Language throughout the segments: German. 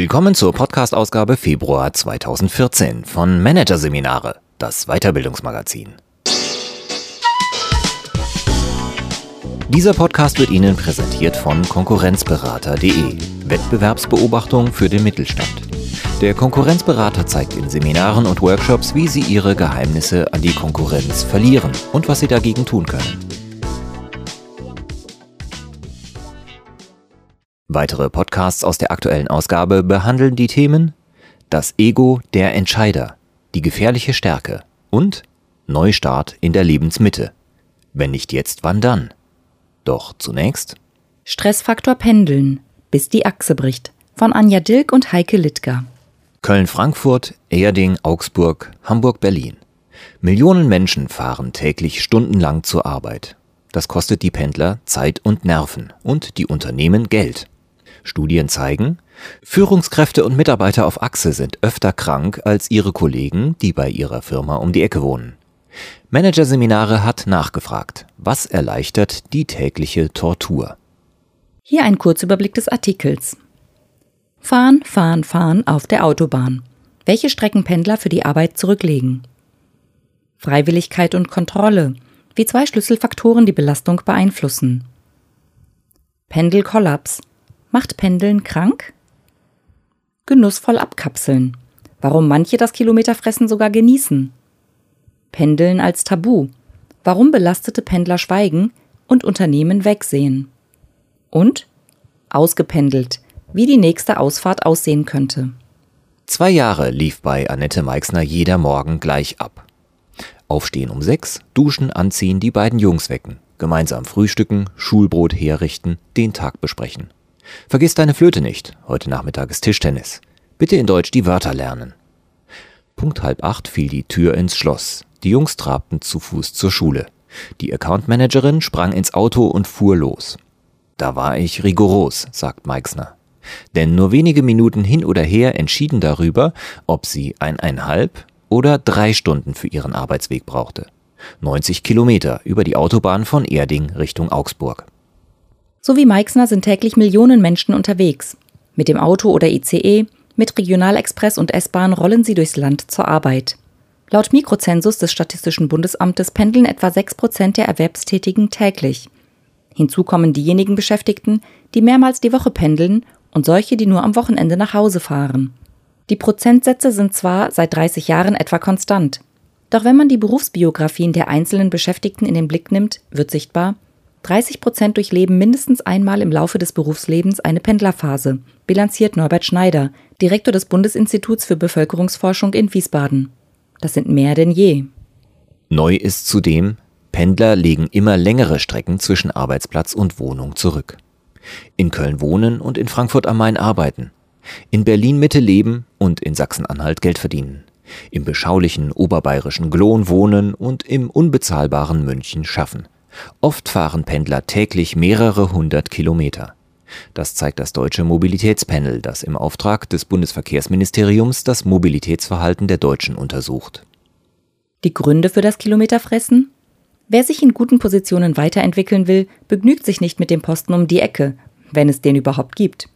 Willkommen zur Podcast-Ausgabe Februar 2014 von Managerseminare, das Weiterbildungsmagazin. Dieser Podcast wird Ihnen präsentiert von Konkurrenzberater.de, Wettbewerbsbeobachtung für den Mittelstand. Der Konkurrenzberater zeigt in Seminaren und Workshops, wie Sie Ihre Geheimnisse an die Konkurrenz verlieren und was Sie dagegen tun können. Weitere Podcasts aus der aktuellen Ausgabe behandeln die Themen Das Ego der Entscheider, die gefährliche Stärke und Neustart in der Lebensmitte. Wenn nicht jetzt, wann dann? Doch zunächst Stressfaktor Pendeln, bis die Achse bricht, von Anja Dilk und Heike Littger. Köln-Frankfurt, Erding, Augsburg, Hamburg-Berlin. Millionen Menschen fahren täglich stundenlang zur Arbeit. Das kostet die Pendler Zeit und Nerven und die Unternehmen Geld. Studien zeigen, Führungskräfte und Mitarbeiter auf Achse sind öfter krank als ihre Kollegen, die bei ihrer Firma um die Ecke wohnen. Managerseminare hat nachgefragt, was erleichtert die tägliche Tortur. Hier ein Kurzüberblick des Artikels. Fahren, fahren, fahren auf der Autobahn. Welche Strecken Pendler für die Arbeit zurücklegen. Freiwilligkeit und Kontrolle, wie zwei Schlüsselfaktoren die Belastung beeinflussen. Pendelkollaps, Macht Pendeln krank? Genussvoll abkapseln. Warum manche das Kilometerfressen sogar genießen. Pendeln als Tabu. Warum belastete Pendler schweigen und Unternehmen wegsehen. Und ausgependelt, wie die nächste Ausfahrt aussehen könnte. Zwei Jahre lief bei Annette Meixner jeder Morgen gleich ab. Aufstehen um sechs, duschen, anziehen, die beiden Jungs wecken, gemeinsam frühstücken, Schulbrot herrichten, den Tag besprechen. Vergiss deine Flöte nicht. Heute Nachmittag ist Tischtennis. Bitte in Deutsch die Wörter lernen. Punkt halb acht fiel die Tür ins Schloss. Die Jungs trabten zu Fuß zur Schule. Die Accountmanagerin sprang ins Auto und fuhr los. Da war ich rigoros, sagt Meixner. Denn nur wenige Minuten hin oder her entschieden darüber, ob sie eineinhalb oder drei Stunden für ihren Arbeitsweg brauchte. 90 Kilometer über die Autobahn von Erding Richtung Augsburg. So wie Meixner sind täglich Millionen Menschen unterwegs. Mit dem Auto oder ICE, mit Regionalexpress und S-Bahn rollen sie durchs Land zur Arbeit. Laut Mikrozensus des Statistischen Bundesamtes pendeln etwa 6 Prozent der Erwerbstätigen täglich. Hinzu kommen diejenigen Beschäftigten, die mehrmals die Woche pendeln und solche, die nur am Wochenende nach Hause fahren. Die Prozentsätze sind zwar seit 30 Jahren etwa konstant, doch wenn man die Berufsbiografien der einzelnen Beschäftigten in den Blick nimmt, wird sichtbar, 30 Prozent durchleben mindestens einmal im Laufe des Berufslebens eine Pendlerphase, bilanziert Norbert Schneider, Direktor des Bundesinstituts für Bevölkerungsforschung in Wiesbaden. Das sind mehr denn je. Neu ist zudem, Pendler legen immer längere Strecken zwischen Arbeitsplatz und Wohnung zurück. In Köln wohnen und in Frankfurt am Main arbeiten. In Berlin Mitte leben und in Sachsen-Anhalt Geld verdienen. Im beschaulichen oberbayerischen Glon wohnen und im unbezahlbaren München schaffen. Oft fahren Pendler täglich mehrere hundert Kilometer. Das zeigt das deutsche Mobilitätspanel, das im Auftrag des Bundesverkehrsministeriums das Mobilitätsverhalten der Deutschen untersucht. Die Gründe für das Kilometerfressen? Wer sich in guten Positionen weiterentwickeln will, begnügt sich nicht mit dem Posten um die Ecke, wenn es den überhaupt gibt.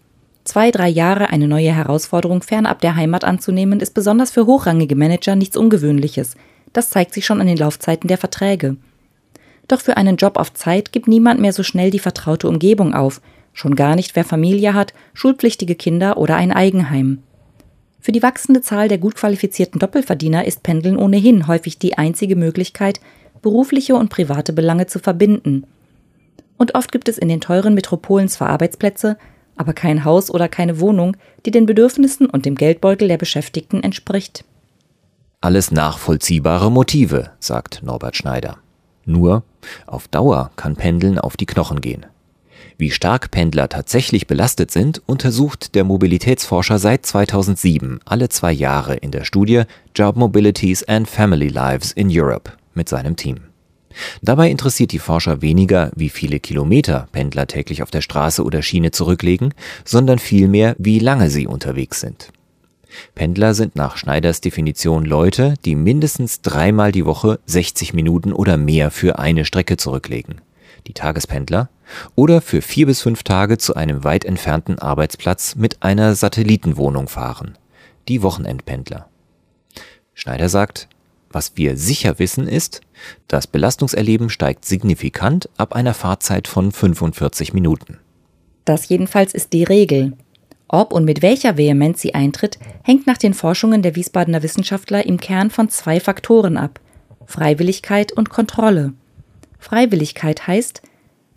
Zwei, drei Jahre eine neue Herausforderung fernab der Heimat anzunehmen, ist besonders für hochrangige Manager nichts Ungewöhnliches. Das zeigt sich schon an den Laufzeiten der Verträge. Doch für einen Job auf Zeit gibt niemand mehr so schnell die vertraute Umgebung auf, schon gar nicht wer Familie hat, schulpflichtige Kinder oder ein Eigenheim. Für die wachsende Zahl der gut qualifizierten Doppelverdiener ist Pendeln ohnehin häufig die einzige Möglichkeit, berufliche und private Belange zu verbinden. Und oft gibt es in den teuren Metropolen zwar Arbeitsplätze, aber kein Haus oder keine Wohnung, die den Bedürfnissen und dem Geldbeutel der Beschäftigten entspricht. Alles nachvollziehbare Motive, sagt Norbert Schneider. Nur, auf Dauer kann Pendeln auf die Knochen gehen. Wie stark Pendler tatsächlich belastet sind, untersucht der Mobilitätsforscher seit 2007 alle zwei Jahre in der Studie Job Mobilities and Family Lives in Europe mit seinem Team. Dabei interessiert die Forscher weniger, wie viele Kilometer Pendler täglich auf der Straße oder Schiene zurücklegen, sondern vielmehr, wie lange sie unterwegs sind. Pendler sind nach Schneiders Definition Leute, die mindestens dreimal die Woche 60 Minuten oder mehr für eine Strecke zurücklegen. die Tagespendler, oder für vier bis fünf Tage zu einem weit entfernten Arbeitsplatz mit einer Satellitenwohnung fahren, die Wochenendpendler. Schneider sagt, was wir sicher wissen ist, das Belastungserleben steigt signifikant ab einer Fahrzeit von 45 Minuten. Das jedenfalls ist die Regel. Ob und mit welcher Vehemenz sie eintritt, hängt nach den Forschungen der Wiesbadener Wissenschaftler im Kern von zwei Faktoren ab Freiwilligkeit und Kontrolle. Freiwilligkeit heißt,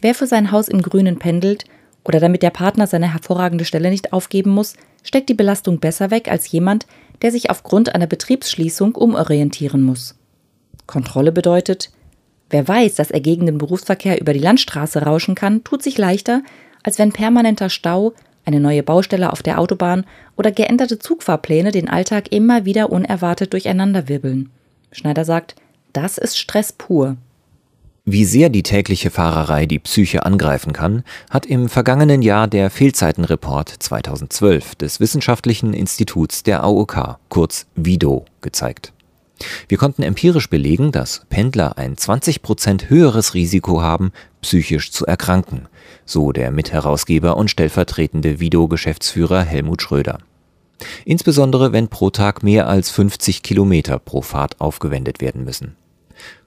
wer für sein Haus im Grünen pendelt oder damit der Partner seine hervorragende Stelle nicht aufgeben muss, steckt die Belastung besser weg als jemand, der sich aufgrund einer Betriebsschließung umorientieren muss. Kontrolle bedeutet, wer weiß, dass er gegen den Berufsverkehr über die Landstraße rauschen kann, tut sich leichter, als wenn permanenter Stau, eine neue Baustelle auf der Autobahn oder geänderte Zugfahrpläne den Alltag immer wieder unerwartet durcheinanderwirbeln. Schneider sagt, das ist Stress pur. Wie sehr die tägliche Fahrerei die Psyche angreifen kann, hat im vergangenen Jahr der Fehlzeitenreport 2012 des Wissenschaftlichen Instituts der AOK, kurz VIDO, gezeigt. Wir konnten empirisch belegen, dass Pendler ein 20 Prozent höheres Risiko haben, psychisch zu erkranken, so der Mitherausgeber und stellvertretende VIDO-Geschäftsführer Helmut Schröder. Insbesondere wenn pro Tag mehr als 50 Kilometer pro Fahrt aufgewendet werden müssen.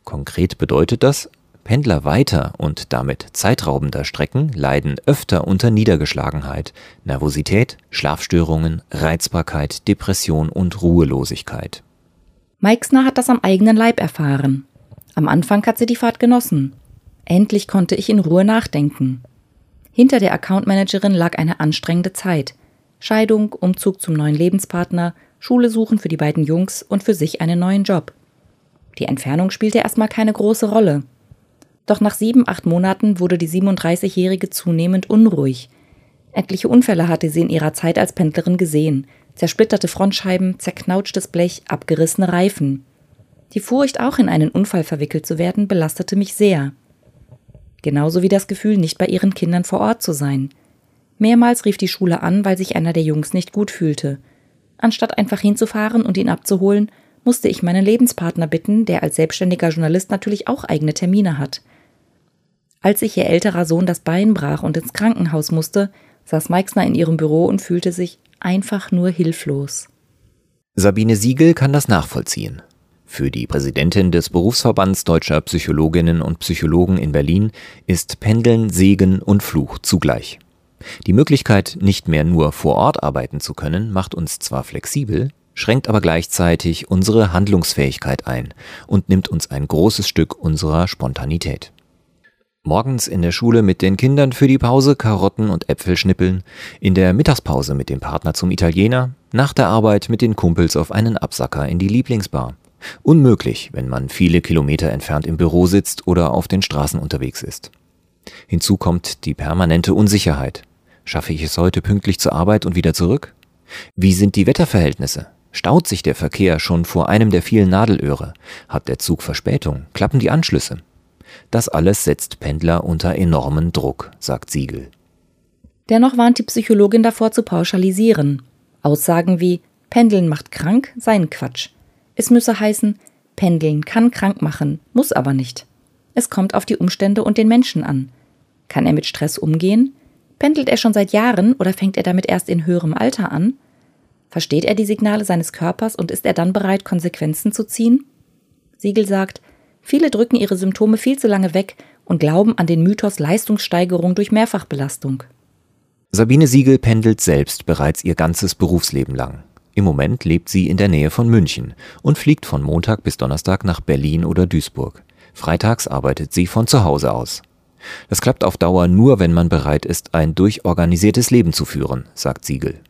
Konkret bedeutet das, Pendler weiter und damit zeitraubender Strecken leiden öfter unter Niedergeschlagenheit, Nervosität, Schlafstörungen, Reizbarkeit, Depression und Ruhelosigkeit. Meixner hat das am eigenen Leib erfahren. Am Anfang hat sie die Fahrt genossen. Endlich konnte ich in Ruhe nachdenken. Hinter der Accountmanagerin lag eine anstrengende Zeit. Scheidung, Umzug zum neuen Lebenspartner, Schule suchen für die beiden Jungs und für sich einen neuen Job. Die Entfernung spielte erstmal keine große Rolle. Doch nach sieben, acht Monaten wurde die 37-Jährige zunehmend unruhig. Etliche Unfälle hatte sie in ihrer Zeit als Pendlerin gesehen. Zersplitterte Frontscheiben, zerknautschtes Blech, abgerissene Reifen. Die Furcht, auch in einen Unfall verwickelt zu werden, belastete mich sehr. Genauso wie das Gefühl, nicht bei ihren Kindern vor Ort zu sein. Mehrmals rief die Schule an, weil sich einer der Jungs nicht gut fühlte. Anstatt einfach hinzufahren und ihn abzuholen, musste ich meinen Lebenspartner bitten, der als selbstständiger Journalist natürlich auch eigene Termine hat. Als sich ihr älterer Sohn das Bein brach und ins Krankenhaus musste, saß Meixner in ihrem Büro und fühlte sich einfach nur hilflos. Sabine Siegel kann das nachvollziehen. Für die Präsidentin des Berufsverbands deutscher Psychologinnen und Psychologen in Berlin ist Pendeln Segen und Fluch zugleich. Die Möglichkeit, nicht mehr nur vor Ort arbeiten zu können, macht uns zwar flexibel, schränkt aber gleichzeitig unsere Handlungsfähigkeit ein und nimmt uns ein großes Stück unserer Spontanität. Morgens in der Schule mit den Kindern für die Pause Karotten und Äpfel schnippeln, in der Mittagspause mit dem Partner zum Italiener, nach der Arbeit mit den Kumpels auf einen Absacker in die Lieblingsbar. Unmöglich, wenn man viele Kilometer entfernt im Büro sitzt oder auf den Straßen unterwegs ist. Hinzu kommt die permanente Unsicherheit. Schaffe ich es heute pünktlich zur Arbeit und wieder zurück? Wie sind die Wetterverhältnisse? Staut sich der Verkehr schon vor einem der vielen Nadelöhre? Hat der Zug Verspätung? Klappen die Anschlüsse? Das alles setzt Pendler unter enormen Druck, sagt Siegel. Dennoch warnt die Psychologin davor zu pauschalisieren. Aussagen wie Pendeln macht krank seien Quatsch. Es müsse heißen, Pendeln kann krank machen, muss aber nicht. Es kommt auf die Umstände und den Menschen an. Kann er mit Stress umgehen? Pendelt er schon seit Jahren oder fängt er damit erst in höherem Alter an? Versteht er die Signale seines Körpers und ist er dann bereit, Konsequenzen zu ziehen? Siegel sagt, Viele drücken ihre Symptome viel zu lange weg und glauben an den Mythos Leistungssteigerung durch Mehrfachbelastung. Sabine Siegel pendelt selbst bereits ihr ganzes Berufsleben lang. Im Moment lebt sie in der Nähe von München und fliegt von Montag bis Donnerstag nach Berlin oder Duisburg. Freitags arbeitet sie von zu Hause aus. Das klappt auf Dauer nur, wenn man bereit ist, ein durchorganisiertes Leben zu führen, sagt Siegel.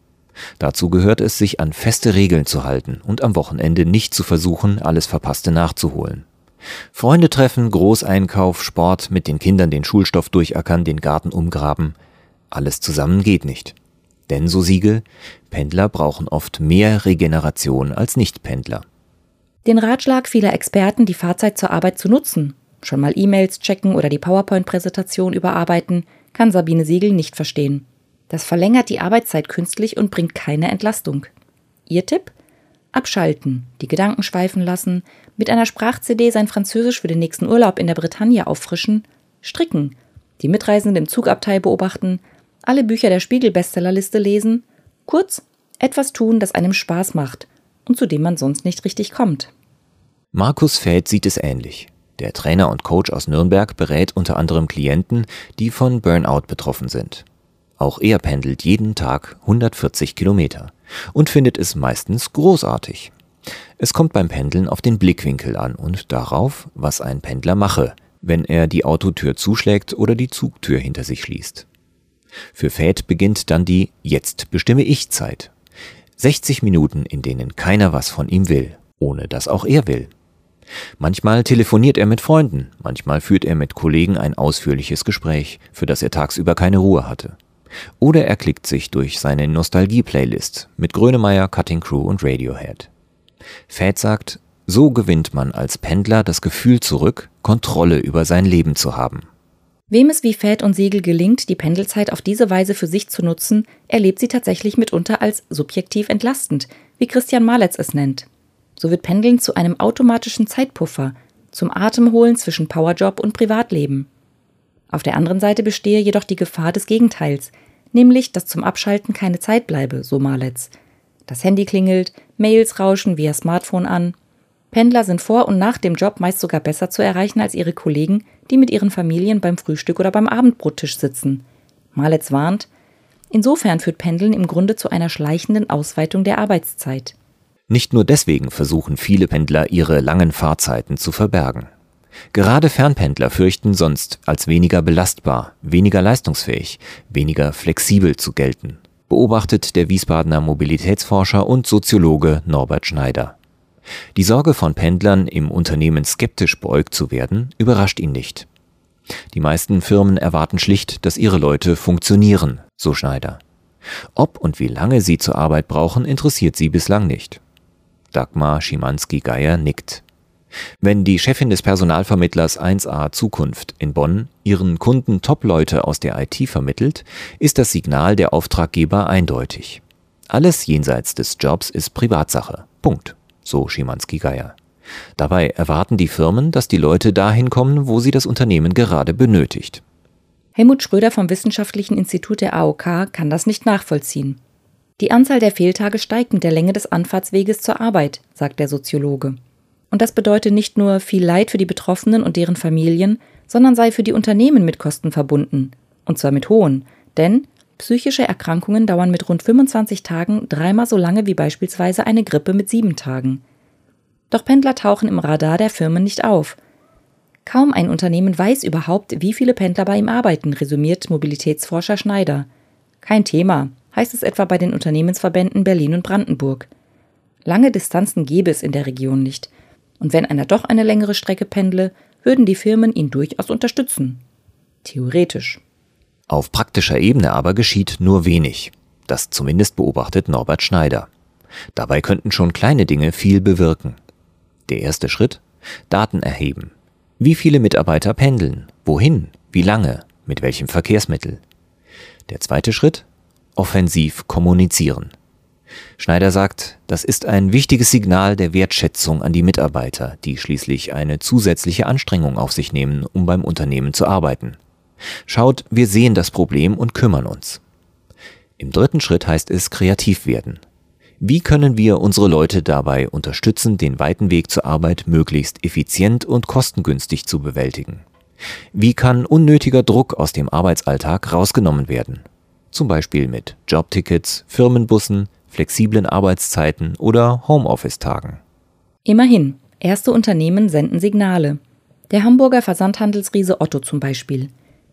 Dazu gehört es, sich an feste Regeln zu halten und am Wochenende nicht zu versuchen, alles Verpasste nachzuholen. Freunde treffen, Großeinkauf, Sport, mit den Kindern den Schulstoff durchackern, den Garten umgraben. Alles zusammen geht nicht. Denn, so Siegel, Pendler brauchen oft mehr Regeneration als Nichtpendler. Den Ratschlag vieler Experten, die Fahrzeit zur Arbeit zu nutzen, schon mal E-Mails checken oder die PowerPoint-Präsentation überarbeiten, kann Sabine Siegel nicht verstehen. Das verlängert die Arbeitszeit künstlich und bringt keine Entlastung. Ihr Tipp? Abschalten, die Gedanken schweifen lassen, mit einer Sprach-CD sein Französisch für den nächsten Urlaub in der Bretagne auffrischen, stricken, die Mitreisenden im Zugabteil beobachten, alle Bücher der Spiegel-Bestsellerliste lesen, kurz etwas tun, das einem Spaß macht und zu dem man sonst nicht richtig kommt. Markus Feld sieht es ähnlich. Der Trainer und Coach aus Nürnberg berät unter anderem Klienten, die von Burnout betroffen sind. Auch er pendelt jeden Tag 140 Kilometer und findet es meistens großartig. Es kommt beim Pendeln auf den Blickwinkel an und darauf, was ein Pendler mache, wenn er die Autotür zuschlägt oder die Zugtür hinter sich schließt. Für Fäd beginnt dann die Jetzt bestimme ich Zeit. 60 Minuten, in denen keiner was von ihm will, ohne dass auch er will. Manchmal telefoniert er mit Freunden, manchmal führt er mit Kollegen ein ausführliches Gespräch, für das er tagsüber keine Ruhe hatte. Oder er klickt sich durch seine Nostalgie-Playlist mit Grönemeyer, Cutting Crew und Radiohead. Fad sagt, so gewinnt man als Pendler das Gefühl zurück, Kontrolle über sein Leben zu haben. Wem es wie Fäd und Siegel gelingt, die Pendelzeit auf diese Weise für sich zu nutzen, erlebt sie tatsächlich mitunter als subjektiv entlastend, wie Christian Maletz es nennt. So wird Pendeln zu einem automatischen Zeitpuffer, zum Atemholen zwischen Powerjob und Privatleben. Auf der anderen Seite bestehe jedoch die Gefahr des Gegenteils, nämlich, dass zum Abschalten keine Zeit bleibe, so Marletz. Das Handy klingelt, Mails rauschen via Smartphone an. Pendler sind vor und nach dem Job meist sogar besser zu erreichen als ihre Kollegen, die mit ihren Familien beim Frühstück oder beim Abendbrottisch sitzen. Marletz warnt, insofern führt Pendeln im Grunde zu einer schleichenden Ausweitung der Arbeitszeit. Nicht nur deswegen versuchen viele Pendler ihre langen Fahrzeiten zu verbergen. Gerade Fernpendler fürchten sonst als weniger belastbar, weniger leistungsfähig, weniger flexibel zu gelten, beobachtet der Wiesbadener Mobilitätsforscher und Soziologe Norbert Schneider. Die Sorge von Pendlern, im Unternehmen skeptisch beäugt zu werden, überrascht ihn nicht. Die meisten Firmen erwarten schlicht, dass ihre Leute funktionieren, so Schneider. Ob und wie lange sie zur Arbeit brauchen, interessiert sie bislang nicht. Dagmar Schimanski-Geier nickt. Wenn die Chefin des Personalvermittlers 1A Zukunft in Bonn ihren Kunden Top-Leute aus der IT vermittelt, ist das Signal der Auftraggeber eindeutig. Alles jenseits des Jobs ist Privatsache. Punkt. So Schimanski-Geier. Dabei erwarten die Firmen, dass die Leute dahin kommen, wo sie das Unternehmen gerade benötigt. Helmut Schröder vom Wissenschaftlichen Institut der AOK kann das nicht nachvollziehen. Die Anzahl der Fehltage steigt mit der Länge des Anfahrtsweges zur Arbeit, sagt der Soziologe. Und das bedeutet nicht nur viel Leid für die Betroffenen und deren Familien, sondern sei für die Unternehmen mit Kosten verbunden. Und zwar mit hohen. Denn psychische Erkrankungen dauern mit rund 25 Tagen dreimal so lange wie beispielsweise eine Grippe mit sieben Tagen. Doch Pendler tauchen im Radar der Firmen nicht auf. Kaum ein Unternehmen weiß überhaupt, wie viele Pendler bei ihm arbeiten, resümiert Mobilitätsforscher Schneider. Kein Thema, heißt es etwa bei den Unternehmensverbänden Berlin und Brandenburg. Lange Distanzen gäbe es in der Region nicht und wenn einer doch eine längere Strecke pendle, würden die Firmen ihn durchaus unterstützen. Theoretisch. Auf praktischer Ebene aber geschieht nur wenig. Das zumindest beobachtet Norbert Schneider. Dabei könnten schon kleine Dinge viel bewirken. Der erste Schritt? Daten erheben. Wie viele Mitarbeiter pendeln? Wohin? Wie lange? Mit welchem Verkehrsmittel? Der zweite Schritt? Offensiv kommunizieren. Schneider sagt, das ist ein wichtiges Signal der Wertschätzung an die Mitarbeiter, die schließlich eine zusätzliche Anstrengung auf sich nehmen, um beim Unternehmen zu arbeiten. Schaut, wir sehen das Problem und kümmern uns. Im dritten Schritt heißt es kreativ werden. Wie können wir unsere Leute dabei unterstützen, den weiten Weg zur Arbeit möglichst effizient und kostengünstig zu bewältigen? Wie kann unnötiger Druck aus dem Arbeitsalltag rausgenommen werden? Zum Beispiel mit Jobtickets, Firmenbussen, flexiblen Arbeitszeiten oder Homeoffice-Tagen. Immerhin, erste Unternehmen senden Signale. Der Hamburger Versandhandelsriese Otto zum Beispiel.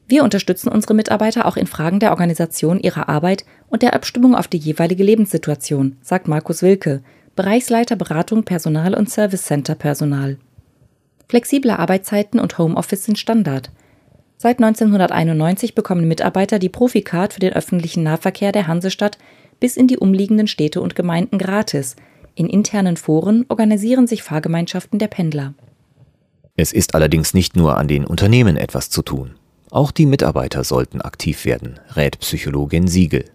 Wir unterstützen unsere Mitarbeiter auch in Fragen der Organisation ihrer Arbeit und der Abstimmung auf die jeweilige Lebenssituation, sagt Markus Wilke, Bereichsleiter Beratung Personal und Service Center Personal. Flexible Arbeitszeiten und Homeoffice sind Standard. Seit 1991 bekommen Mitarbeiter die Proficard für den öffentlichen Nahverkehr der Hansestadt bis in die umliegenden Städte und Gemeinden gratis. In internen Foren organisieren sich Fahrgemeinschaften der Pendler. Es ist allerdings nicht nur an den Unternehmen etwas zu tun. Auch die Mitarbeiter sollten aktiv werden, rät Psychologin Siegel.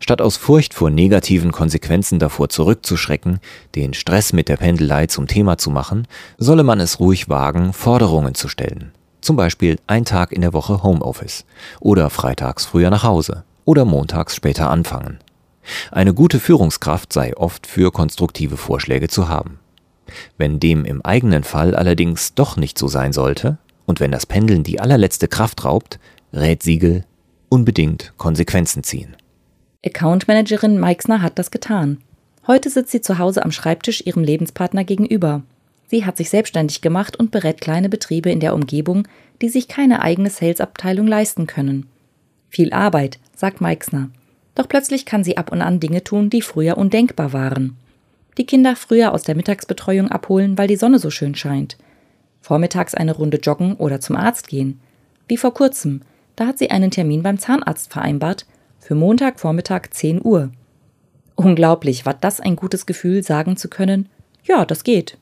Statt aus Furcht vor negativen Konsequenzen davor zurückzuschrecken, den Stress mit der Pendelei zum Thema zu machen, solle man es ruhig wagen, Forderungen zu stellen. Zum Beispiel ein Tag in der Woche Homeoffice oder freitags früher nach Hause oder montags später anfangen. Eine gute Führungskraft sei oft für konstruktive Vorschläge zu haben. Wenn dem im eigenen Fall allerdings doch nicht so sein sollte und wenn das Pendeln die allerletzte Kraft raubt, rät Siegel unbedingt Konsequenzen ziehen. Account Managerin Meixner hat das getan. Heute sitzt sie zu Hause am Schreibtisch ihrem Lebenspartner gegenüber. Sie hat sich selbstständig gemacht und berät kleine Betriebe in der Umgebung, die sich keine eigene Sales-Abteilung leisten können. Viel Arbeit, sagt Meixner. Doch plötzlich kann sie ab und an Dinge tun, die früher undenkbar waren. Die Kinder früher aus der Mittagsbetreuung abholen, weil die Sonne so schön scheint. Vormittags eine Runde joggen oder zum Arzt gehen. Wie vor kurzem, da hat sie einen Termin beim Zahnarzt vereinbart für Montagvormittag 10 Uhr. Unglaublich, war das ein gutes Gefühl, sagen zu können, ja, das geht.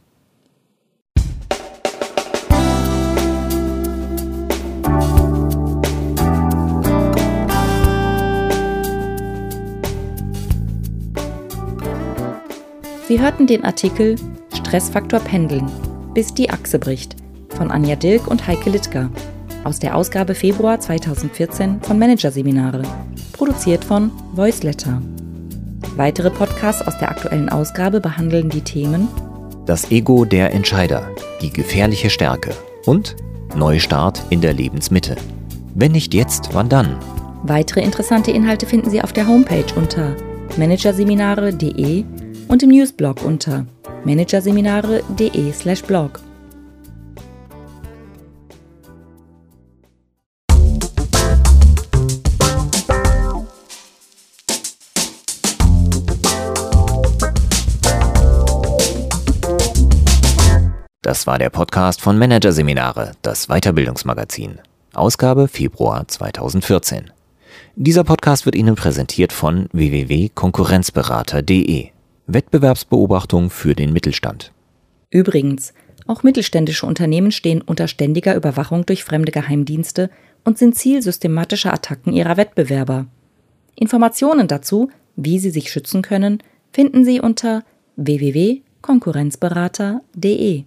Sie hörten den Artikel Stressfaktor Pendeln, bis die Achse bricht von Anja Dilk und Heike Littger aus der Ausgabe Februar 2014 von Managerseminare, produziert von Voiceletter. Weitere Podcasts aus der aktuellen Ausgabe behandeln die Themen Das Ego der Entscheider, die gefährliche Stärke und Neustart in der Lebensmitte. Wenn nicht jetzt, wann dann? Weitere interessante Inhalte finden Sie auf der Homepage unter managerseminare.de und im Newsblog unter managerseminare.de/blog. Das war der Podcast von Managerseminare, das Weiterbildungsmagazin. Ausgabe Februar 2014. Dieser Podcast wird Ihnen präsentiert von www.konkurrenzberater.de. Wettbewerbsbeobachtung für den Mittelstand. Übrigens, auch mittelständische Unternehmen stehen unter ständiger Überwachung durch fremde Geheimdienste und sind Ziel systematischer Attacken ihrer Wettbewerber. Informationen dazu, wie sie sich schützen können, finden Sie unter www.konkurrenzberater.de.